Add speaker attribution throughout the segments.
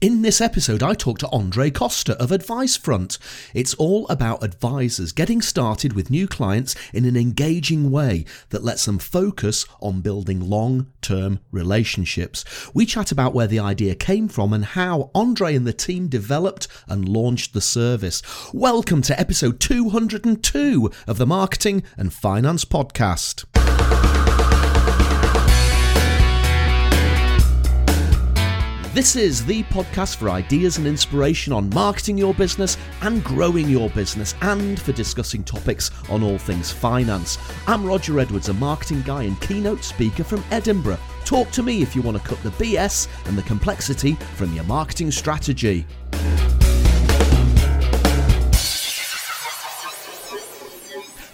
Speaker 1: In this episode, I talk to Andre Costa of Advice Front. It's all about advisors getting started with new clients in an engaging way that lets them focus on building long term relationships. We chat about where the idea came from and how Andre and the team developed and launched the service. Welcome to episode 202 of the Marketing and Finance Podcast. This is the podcast for ideas and inspiration on marketing your business and growing your business, and for discussing topics on all things finance. I'm Roger Edwards, a marketing guy and keynote speaker from Edinburgh. Talk to me if you want to cut the BS and the complexity from your marketing strategy.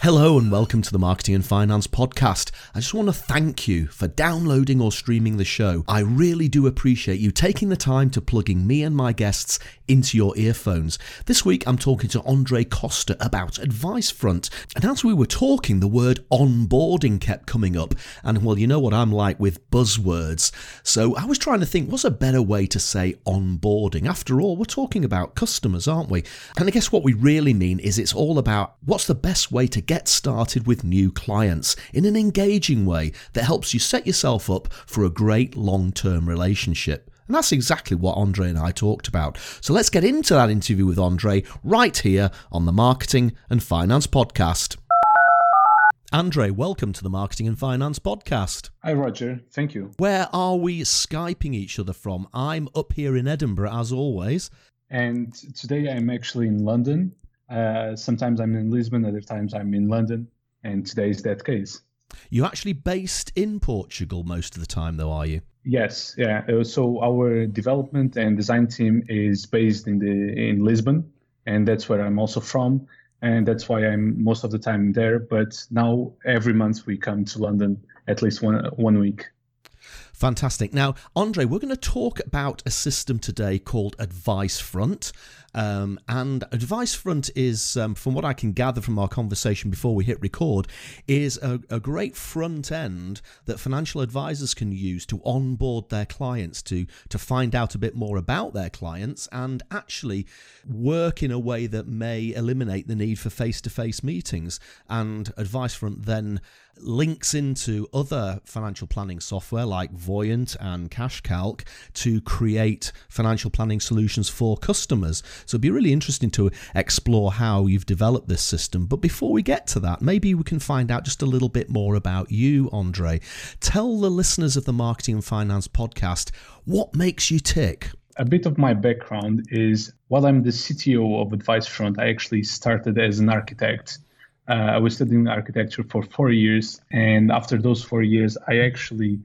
Speaker 1: Hello and welcome to the Marketing and Finance Podcast. I just want to thank you for downloading or streaming the show. I really do appreciate you taking the time to plugging me and my guests into your earphones. This week I'm talking to Andre Costa about AdviceFront. And as we were talking, the word onboarding kept coming up. And well, you know what I'm like with buzzwords. So I was trying to think what's a better way to say onboarding? After all, we're talking about customers, aren't we? And I guess what we really mean is it's all about what's the best way to get get started with new clients in an engaging way that helps you set yourself up for a great long term relationship. And that's exactly what Andre and I talked about. So let's get into that interview with Andre right here on the Marketing and Finance Podcast. Andre, welcome to the Marketing and Finance Podcast.
Speaker 2: Hi, Roger. Thank you.
Speaker 1: Where are we Skyping each other from? I'm up here in Edinburgh, as always.
Speaker 2: And today I'm actually in London. Uh, sometimes I'm in Lisbon, other times I'm in London, and today is that case.
Speaker 1: You're actually based in Portugal most of the time, though, are you?
Speaker 2: Yes, yeah. Uh, so our development and design team is based in the in Lisbon, and that's where I'm also from, and that's why I'm most of the time there. But now every month we come to London at least one one week.
Speaker 1: Fantastic. Now, Andre, we're going to talk about a system today called AdviceFront. Um, and Advice Front is, um, from what I can gather from our conversation before we hit record, is a, a, great front end that financial advisors can use to onboard their clients, to to find out a bit more about their clients, and actually work in a way that may eliminate the need for face-to-face meetings. And AdviceFront then links into other financial planning software like Voyant and CashCalc to create financial planning solutions for customers. So it'd be really interesting to explore how you've developed this system. But before we get to that, maybe we can find out just a little bit more about you, Andre. Tell the listeners of the Marketing and Finance podcast what makes you tick.
Speaker 2: A bit of my background is while I'm the CTO of AdviceFront, I actually started as an architect. Uh, I was studying architecture for four years, and after those four years, I actually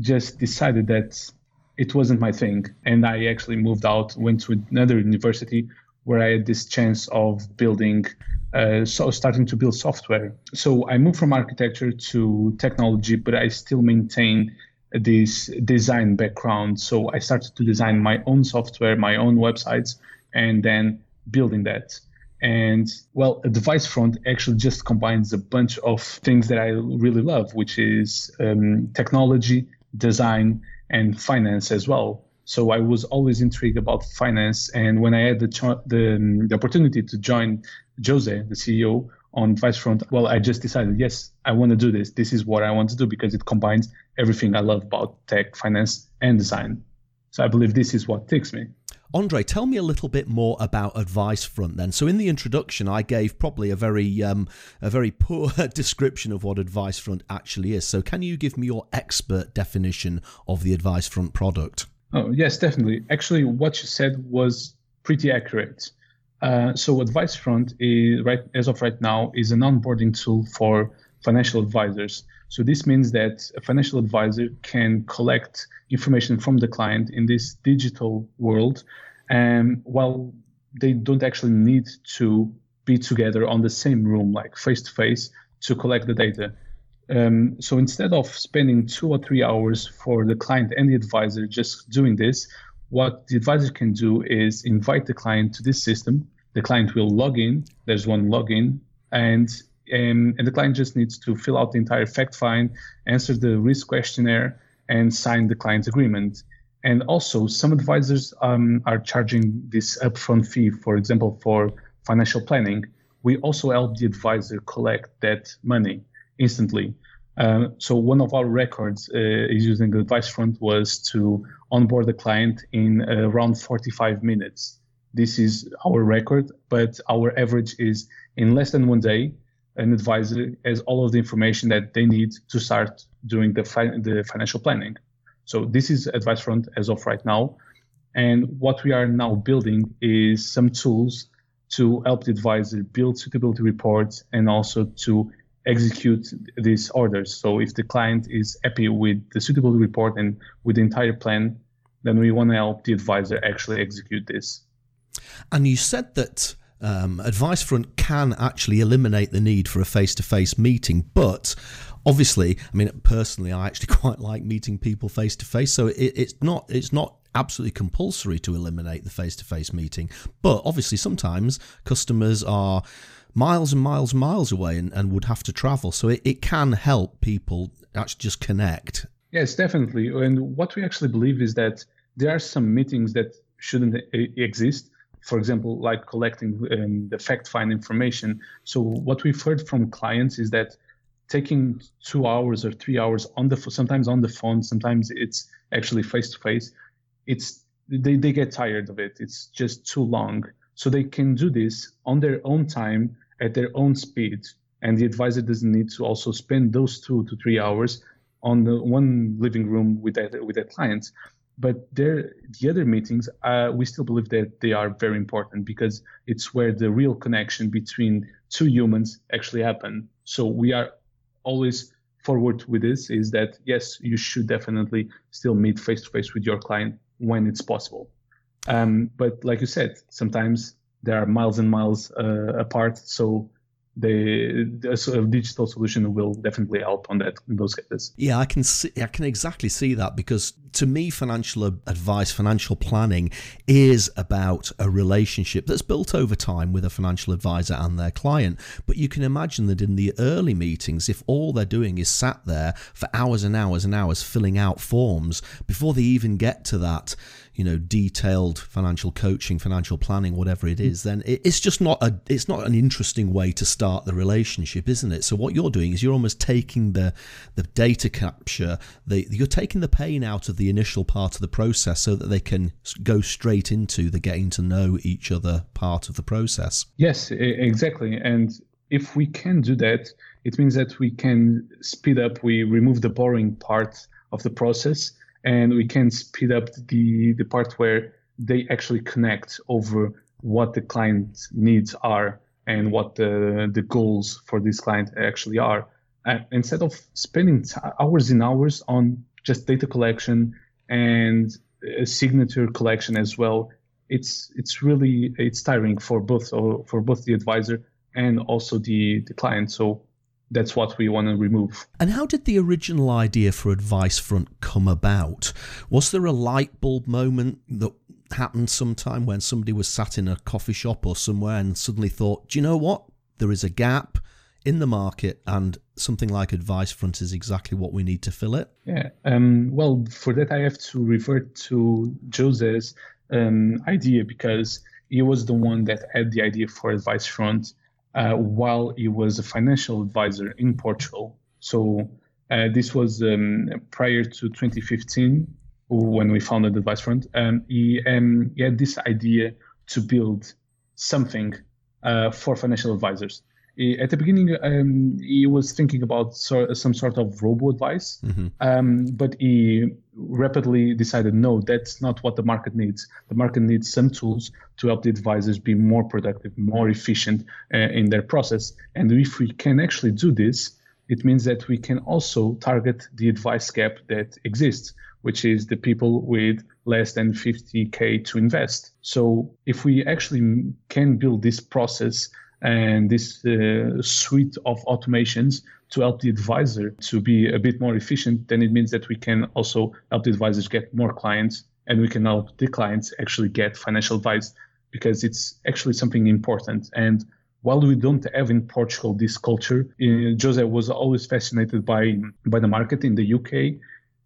Speaker 2: just decided that it wasn't my thing. And I actually moved out, went to another university where I had this chance of building, uh, so starting to build software. So I moved from architecture to technology, but I still maintain this design background. So I started to design my own software, my own websites, and then building that. And well, AdviceFront actually just combines a bunch of things that I really love, which is um, technology, design, and finance as well. So I was always intrigued about finance, and when I had the cho- the, the opportunity to join Jose, the CEO on AdviceFront, well, I just decided, yes, I want to do this. This is what I want to do because it combines everything I love about tech, finance, and design. So I believe this is what takes me.
Speaker 1: Andre, tell me a little bit more about AdviceFront then. So in the introduction, I gave probably a very um, a very poor description of what AdviceFront actually is. So can you give me your expert definition of the AdviceFront product?
Speaker 2: Oh yes, definitely. Actually, what you said was pretty accurate. Uh, so AdviceFront is right as of right now is an onboarding tool for financial advisors. So this means that a financial advisor can collect information from the client in this digital world, and while they don't actually need to be together on the same room, like face to face, to collect the data. Um, so instead of spending two or three hours for the client and the advisor just doing this, what the advisor can do is invite the client to this system. The client will log in. There's one login, and um, and the client just needs to fill out the entire fact find, answer the risk questionnaire, and sign the client agreement. And also, some advisors um, are charging this upfront fee, for example, for financial planning. We also help the advisor collect that money instantly. Uh, so one of our records uh, is using the advice front was to onboard the client in uh, around 45 minutes. This is our record, but our average is in less than one day. An advisor has all of the information that they need to start doing the, fi- the financial planning. So this is advice front as of right now. And what we are now building is some tools to help the advisor build suitability reports and also to execute these orders. So if the client is happy with the suitability report and with the entire plan, then we want to help the advisor actually execute this.
Speaker 1: And you said that um, Advice Front can actually eliminate the need for a face to face meeting, but obviously, I mean, personally, I actually quite like meeting people face to face. So it, it's not it's not absolutely compulsory to eliminate the face to face meeting, but obviously, sometimes customers are miles and miles and miles away and, and would have to travel. So it, it can help people actually just connect.
Speaker 2: Yes, definitely. And what we actually believe is that there are some meetings that shouldn't exist. For example, like collecting um, the fact find information. So what we've heard from clients is that taking two hours or three hours on the sometimes on the phone, sometimes it's actually face to face. It's they, they get tired of it. It's just too long. So they can do this on their own time at their own speed. And the advisor doesn't need to also spend those two to three hours on the one living room with that with that client. But there, the other meetings, uh, we still believe that they are very important because it's where the real connection between two humans actually happen. So we are always forward with this is that yes, you should definitely still meet face to face with your client when it's possible. Um, but like you said, sometimes they are miles and miles uh, apart. So the, the digital solution will definitely help on that in those cases.
Speaker 1: Yeah, I can see, I can exactly see that because to me, financial advice, financial planning is about a relationship that's built over time with a financial advisor and their client. But you can imagine that in the early meetings, if all they're doing is sat there for hours and hours and hours filling out forms before they even get to that you know detailed financial coaching financial planning whatever it is then it's just not a it's not an interesting way to start the relationship isn't it? So what you're doing is you're almost taking the the data capture the you're taking the pain out of the initial part of the process so that they can go straight into the getting to know each other part of the process.
Speaker 2: Yes exactly. And if we can do that it means that we can speed up we remove the boring part of the process and we can speed up the the part where they actually connect over what the client needs are and what the the goals for this client actually are. Uh, instead of spending t- hours and hours on just data collection and signature collection as well, it's it's really it's tiring for both for both the advisor and also the the client. So that's what we want to remove.
Speaker 1: And how did the original idea for Advice Front come about? Was there a light bulb moment that happened sometime when somebody was sat in a coffee shop or somewhere and suddenly thought, do you know what? There is a gap in the market and something like Advice Front is exactly what we need to fill it?
Speaker 2: Yeah. Um, well, for that, I have to revert to Jose's um, idea because he was the one that had the idea for Advice Front uh, while he was a financial advisor in Portugal. So uh, this was um, prior to 2015 when we founded Advice Front. Um, he, um, he had this idea to build something uh, for financial advisors. At the beginning, um, he was thinking about so, some sort of robo advice, mm-hmm. um, but he rapidly decided no, that's not what the market needs. The market needs some tools to help the advisors be more productive, more efficient uh, in their process. And if we can actually do this, it means that we can also target the advice gap that exists, which is the people with less than 50K to invest. So if we actually can build this process and this uh, suite of automations to help the advisor to be a bit more efficient, then it means that we can also help the advisors get more clients and we can help the clients actually get financial advice because it's actually something important. And while we don't have in Portugal this culture, uh, Jose was always fascinated by by the market in the UK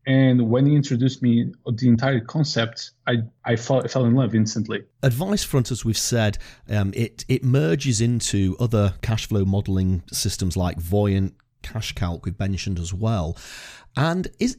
Speaker 2: And when he introduced me the entire concept, I, I fell, fell in love instantly.
Speaker 1: Advice Front, as we've said, um, it it merges into other cash flow modeling systems like Voyant, CashCalc we've mentioned as well. And is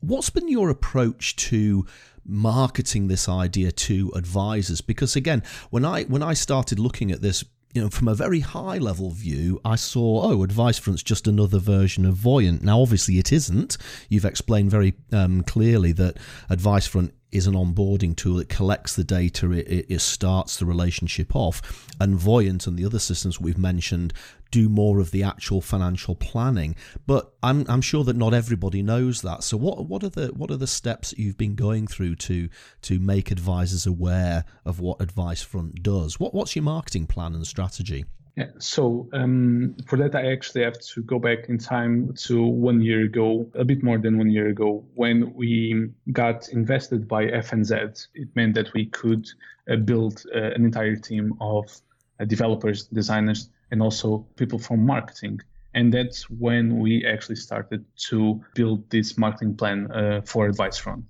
Speaker 1: what's been your approach to marketing this idea to advisors? Because again, when I when I started looking at this you know, from a very high level view, I saw, oh, AdviceFront's just another version of Voyant. Now, obviously, it isn't. You've explained very um, clearly that AdviceFront is an onboarding tool. It collects the data, it, it, starts the relationship off. And Voyant and the other systems we've mentioned do more of the actual financial planning. But I'm, I'm sure that not everybody knows that. So what what are the what are the steps you've been going through to to make advisors aware of what AdviceFront does? What what's your marketing plan and strategy?
Speaker 2: Yeah, so um, for that, I actually have to go back in time to one year ago, a bit more than one year ago, when we got invested by FNZ. It meant that we could uh, build uh, an entire team of uh, developers, designers, and also people from marketing. And that's when we actually started to build this marketing plan uh, for AdviceFront.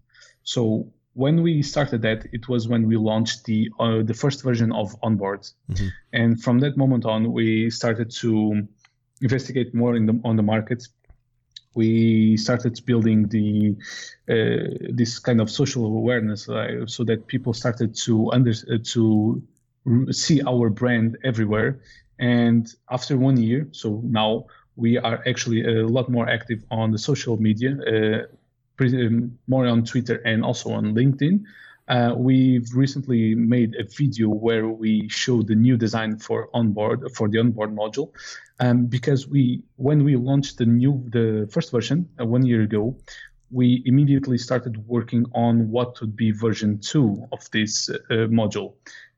Speaker 2: So when we started that, it was when we launched the uh, the first version of Onboard, mm-hmm. and from that moment on, we started to investigate more in the on the market. We started building the uh, this kind of social awareness, uh, so that people started to under uh, to see our brand everywhere. And after one year, so now we are actually a lot more active on the social media uh, um, more on Twitter and also on LinkedIn. Uh, we've recently made a video where we show the new design for onboard for the onboard module, um, because we when we launched the new the first version uh, one year ago, we immediately started working on what would be version two of this uh, module,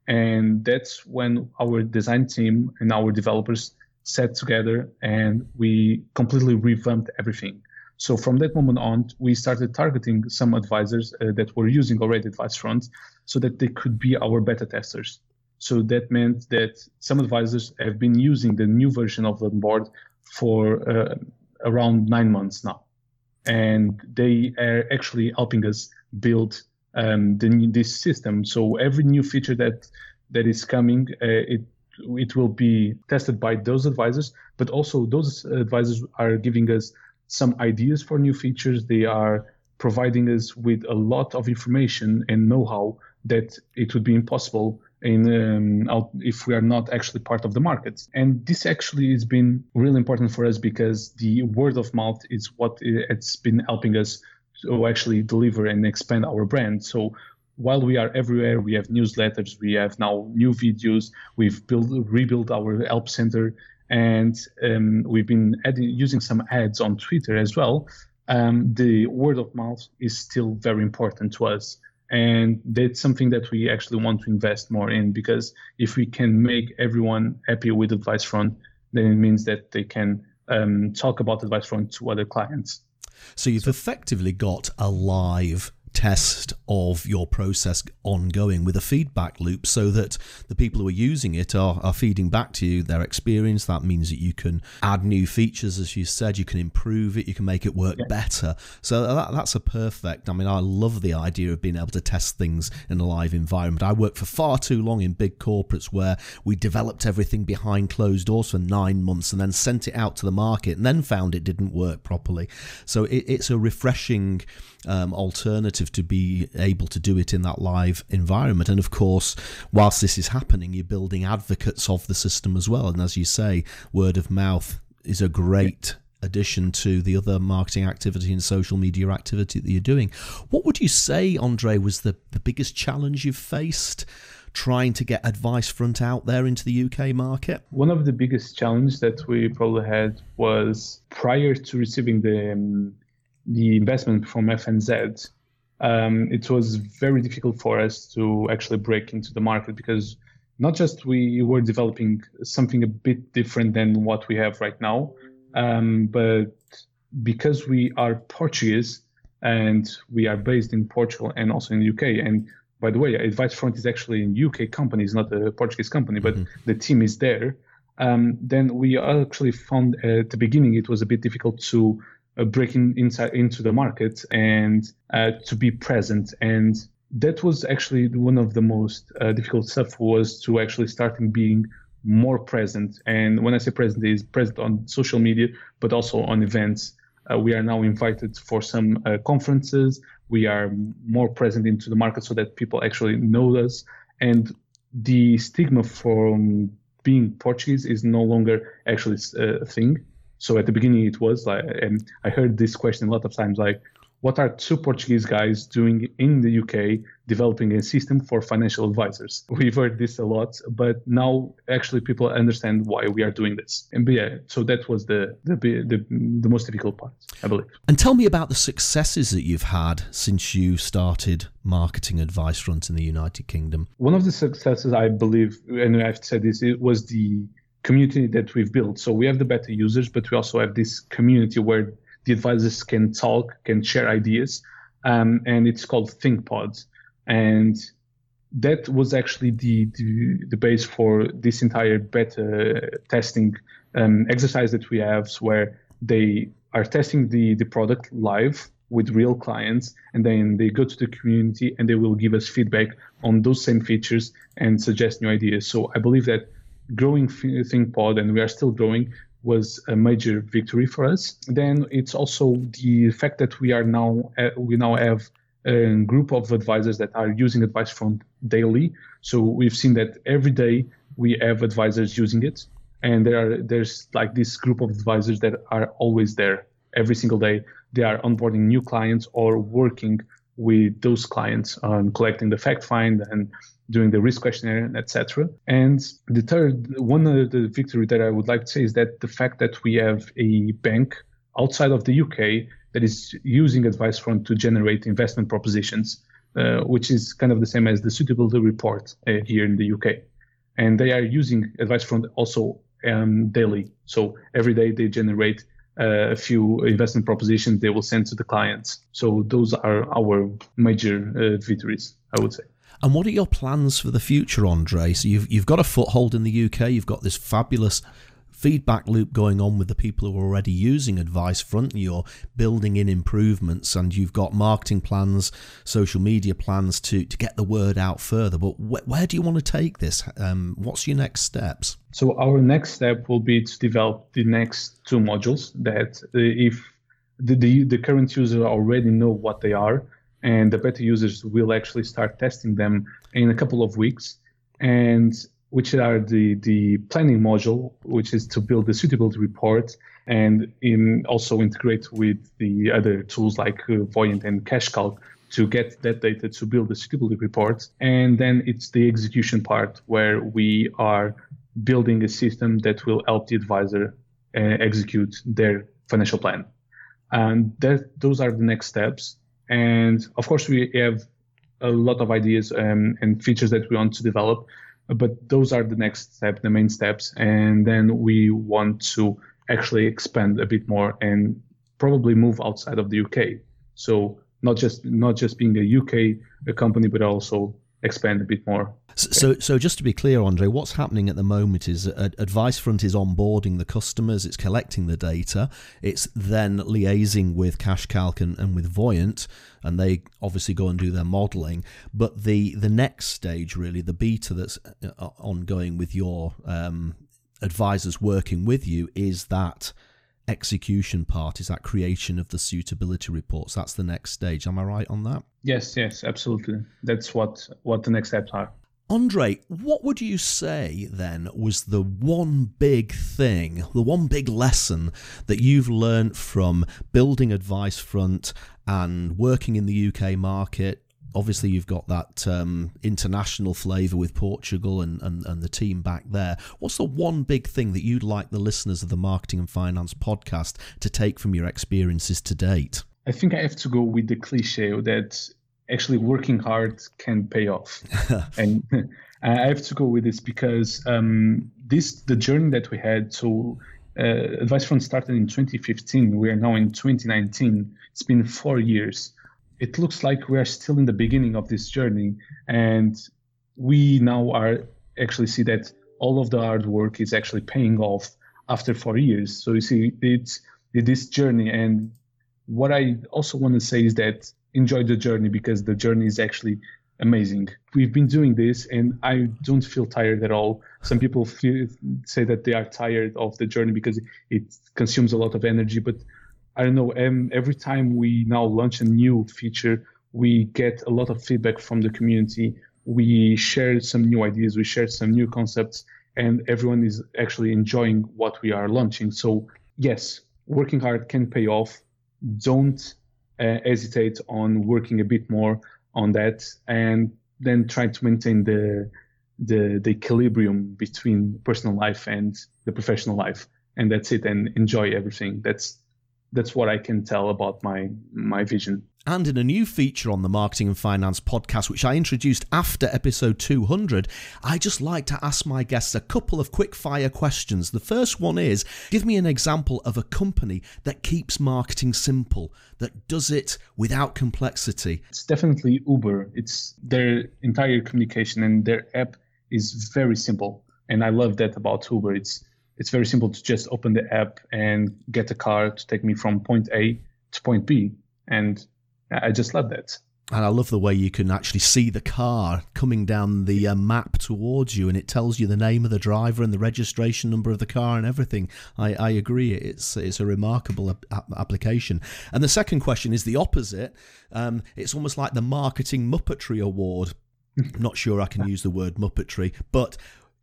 Speaker 2: and that's when our design team and our developers sat together and we completely revamped everything. So from that moment on, we started targeting some advisors uh, that were using already AdviceFront so that they could be our beta testers. So that meant that some advisors have been using the new version of Onboard for uh, around nine months now. And they are actually helping us build um, the, this system. So every new feature that that is coming, uh, it it will be tested by those advisors, but also those advisors are giving us some ideas for new features. They are providing us with a lot of information and know-how that it would be impossible in um, if we are not actually part of the market. And this actually has been really important for us because the word of mouth is what it's been helping us to actually deliver and expand our brand. So while we are everywhere, we have newsletters, we have now new videos, we've built rebuilt our help center, and um, we've been adding, using some ads on Twitter as well. Um, the word of mouth is still very important to us. And that's something that we actually want to invest more in because if we can make everyone happy with Advice AdviceFront, then it means that they can um, talk about Advice AdviceFront to other clients.
Speaker 1: So you've effectively got a live test of your process ongoing with a feedback loop so that the people who are using it are, are feeding back to you their experience. That means that you can add new features, as you said, you can improve it, you can make it work yeah. better. So that, that's a perfect. I mean, I love the idea of being able to test things in a live environment. I worked for far too long in big corporates where we developed everything behind closed doors for nine months and then sent it out to the market and then found it didn't work properly. So it, it's a refreshing um, alternative to be able to do it in that live environment. And of course, whilst this is happening, you're building advocates of the system as well. And as you say, word of mouth is a great addition to the other marketing activity and social media activity that you're doing. What would you say, Andre, was the, the biggest challenge you've faced? trying to get AdviceFront out there into the UK market?
Speaker 2: One of the biggest challenges that we probably had was prior to receiving the um, the investment from FNZ, um, it was very difficult for us to actually break into the market because not just we were developing something a bit different than what we have right now, um, but because we are Portuguese and we are based in Portugal and also in the UK. And by the way, Advice Front is actually a UK company, it's not a Portuguese company, but mm-hmm. the team is there. Um, then we actually found at the beginning it was a bit difficult to breaking inside into the market and uh, to be present. And that was actually one of the most uh, difficult stuff was to actually starting being more present. And when i say present is present on social media but also on events. Uh, we are now invited for some uh, conferences. We are more present into the market so that people actually know us. And the stigma from being portuguese is no longer actually uh, a thing so at the beginning it was like and i heard this question a lot of times like what are two Portuguese guys doing in the UK developing a system for financial advisors? We've heard this a lot, but now actually people understand why we are doing this. And yeah, so that was the the the, the most difficult part, I believe.
Speaker 1: And tell me about the successes that you've had since you started marketing advice front in the United Kingdom.
Speaker 2: One of the successes I believe, and I've said this, it was the community that we've built. So we have the beta users, but we also have this community where the advisors can talk, can share ideas, um, and it's called ThinkPod. And that was actually the, the, the base for this entire beta testing um, exercise that we have, where they are testing the, the product live with real clients, and then they go to the community and they will give us feedback on those same features and suggest new ideas. So I believe that growing ThinkPod, and we are still growing, was a major victory for us. Then it's also the fact that we are now uh, we now have a group of advisors that are using Advice Front daily. So we've seen that every day we have advisors using it, and there are there's like this group of advisors that are always there every single day. They are onboarding new clients or working with those clients on collecting the fact find and doing the risk questionnaire, etc. And the third, one of the victory that I would like to say is that the fact that we have a bank outside of the UK that is using Advice Front to generate investment propositions, uh, which is kind of the same as the suitability report uh, here in the UK. And they are using Advice Front also um, daily. So every day they generate a few investment propositions they will send to the clients. So those are our major uh, victories, I would say.
Speaker 1: And what are your plans for the future, Andre? So you've you've got a foothold in the UK. You've got this fabulous feedback loop going on with the people who are already using Advice Front. You're building in improvements, and you've got marketing plans, social media plans to to get the word out further. But wh- where do you want to take this? Um, what's your next steps?
Speaker 2: So our next step will be to develop the next two modules that, uh, if the, the, the current user already know what they are and the beta users will actually start testing them in a couple of weeks and which are the the planning module which is to build the suitability report and in also integrate with the other tools like uh, voyant and cashcalc to get that data to build the suitability report. And then it's the execution part where we are building a system that will help the advisor uh, execute their financial plan. And that those are the next steps. And of course, we have a lot of ideas um, and features that we want to develop, but those are the next step, the main steps. And then we want to actually expand a bit more and probably move outside of the UK. So not just not just being a UK a company, but also expand a bit more.
Speaker 1: So, so just to be clear, Andre, what's happening at the moment is Advice Front is onboarding the customers, it's collecting the data, it's then liaising with CashCalc and, and with Voyant, and they obviously go and do their modelling. But the the next stage, really, the beta that's uh, ongoing with your um, advisors working with you, is that execution part is that creation of the suitability reports. That's the next stage. Am i right on that?
Speaker 2: Yes yes absolutely. That's what what the next steps are.
Speaker 1: Andre, what would you say then was the one big thing, the one big lesson that you've learned from building Advice Front and working in the UK market obviously you've got that um, international flavour with Portugal and, and, and the team back there. What's the one big thing that you'd like the listeners of the Marketing and Finance podcast to take from your experiences to date?
Speaker 2: I think I have to go with the cliche that actually working hard can pay off. and I have to go with this because um, this the journey that we had. So uh, Advice Front started in 2015. We are now in 2019. It's been four years it looks like we are still in the beginning of this journey and we now are actually see that all of the hard work is actually paying off after four years so you see it's this journey and what I also want to say is that enjoy the journey because the journey is actually amazing. We've been doing this and I don't feel tired at all. Some people feel, say that they are tired of the journey because it consumes a lot of energy, but I don't know. Um, every time we now launch a new feature, we get a lot of feedback from the community. We share some new ideas, we share some new concepts, and everyone is actually enjoying what we are launching. So, yes, working hard can pay off. Don't uh, hesitate on working a bit more on that and then try to maintain the, the the equilibrium between personal life and the professional life and that's it and enjoy everything that's that's what I can tell about my my vision.
Speaker 1: And in a new feature on the Marketing and Finance podcast, which I introduced after episode 200, I just like to ask my guests a couple of quick fire questions. The first one is give me an example of a company that keeps marketing simple, that does it without complexity.
Speaker 2: It's definitely Uber. It's their entire communication and their app is very simple. And I love that about Uber. It's it's very simple to just open the app and get a car to take me from point A to point B. And I just love that.
Speaker 1: And I love the way you can actually see the car coming down the uh, map towards you, and it tells you the name of the driver and the registration number of the car and everything. I, I agree; it's it's a remarkable ap- application. And the second question is the opposite. Um, it's almost like the marketing muppetry award. I'm not sure I can use the word muppetry, but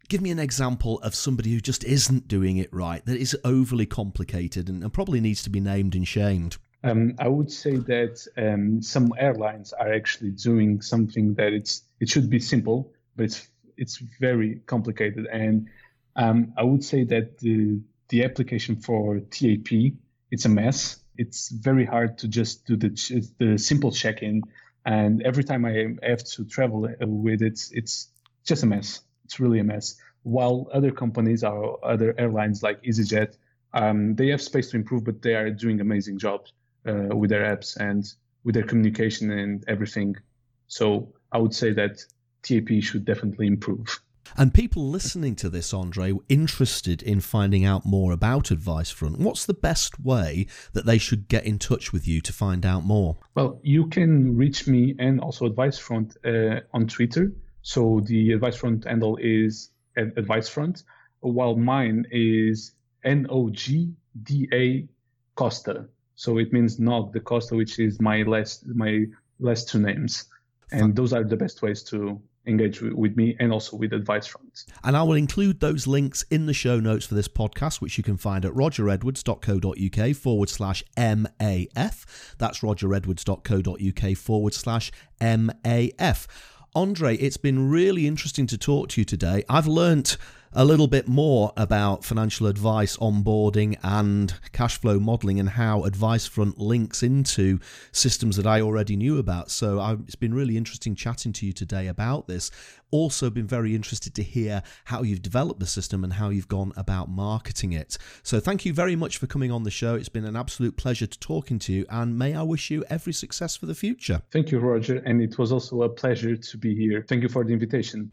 Speaker 1: give me an example of somebody who just isn't doing it right, that is overly complicated and, and probably needs to be named and shamed.
Speaker 2: Um, I would say that um, some airlines are actually doing something that it's it should be simple, but it's it's very complicated. And um, I would say that the the application for TAP it's a mess. It's very hard to just do the the simple check-in, and every time I have to travel with it, it's just a mess it's really a mess. While other companies or other airlines like EasyJet, um, they have space to improve, but they are doing amazing jobs uh, with their apps and with their communication and everything. So I would say that TAP should definitely improve.
Speaker 1: And people listening to this, Andre, interested in finding out more about AdviceFront, what's the best way that they should get in touch with you to find out more?
Speaker 2: Well, you can reach me and also AdviceFront uh, on Twitter. So the advice front handle is advice front, while mine is N O G D A Costa. So it means Nog the Costa, which is my last my last two names, and those are the best ways to engage with me and also with AdviceFront.
Speaker 1: And I will include those links in the show notes for this podcast, which you can find at rogeredwards.co.uk forward slash MAF. That's rogeredwards.co.uk forward slash MAF. Andre, it's been really interesting to talk to you today. I've learnt a little bit more about financial advice, onboarding, and cash flow modeling, and how AdviceFront links into systems that I already knew about. So I've, it's been really interesting chatting to you today about this. Also, been very interested to hear how you've developed the system and how you've gone about marketing it. So, thank you very much for coming on the show. It's been an absolute pleasure to talking to you, and may I wish you every success for the future.
Speaker 2: Thank you, Roger, and it was also a pleasure to be here. Thank you for the invitation.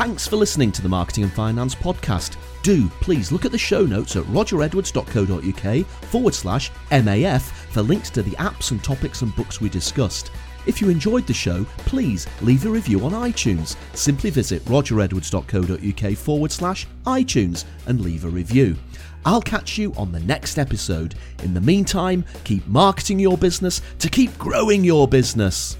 Speaker 1: Thanks for listening to the Marketing and Finance podcast. Do please look at the show notes at rogeredwards.co.uk forward slash MAF for links to the apps and topics and books we discussed. If you enjoyed the show, please leave a review on iTunes. Simply visit rogeredwards.co.uk forward slash iTunes and leave a review. I'll catch you on the next episode. In the meantime, keep marketing your business to keep growing your business.